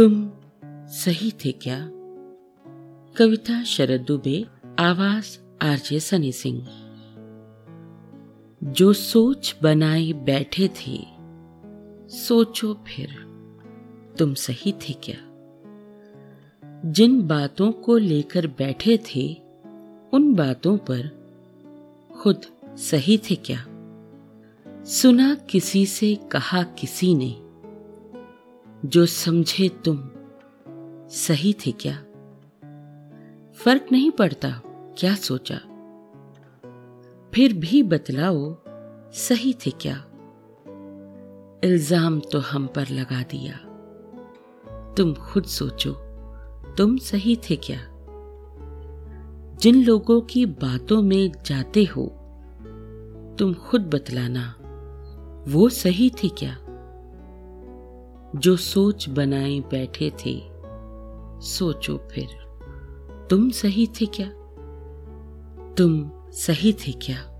तुम सही थे क्या? कविता शरद दुबे आवाज़ आरजे सनी सिंह। जो सोच बनाए बैठे थे, सोचो फिर तुम सही थे क्या? जिन बातों को लेकर बैठे थे, उन बातों पर खुद सही थे क्या? सुना किसी से, कहा किसी ने। जो समझे तुम। सही थे क्या? फ़र्क नहीं पड़ता, क्या सोचा? फिर भी बतलाओ, सही थे क्या? इल्ज़ाम तो हम पर लगा दिया। तुम खुद सोचो, तुम सही थे क्या? जिन लोगों की बातों में जाते हो, तुम खुद बतलाना, वो सही थे क्या? जो सोच बनाए बैठे थे। सोचो फिर, तुम सही थे क्या? तुम सही थे क्या?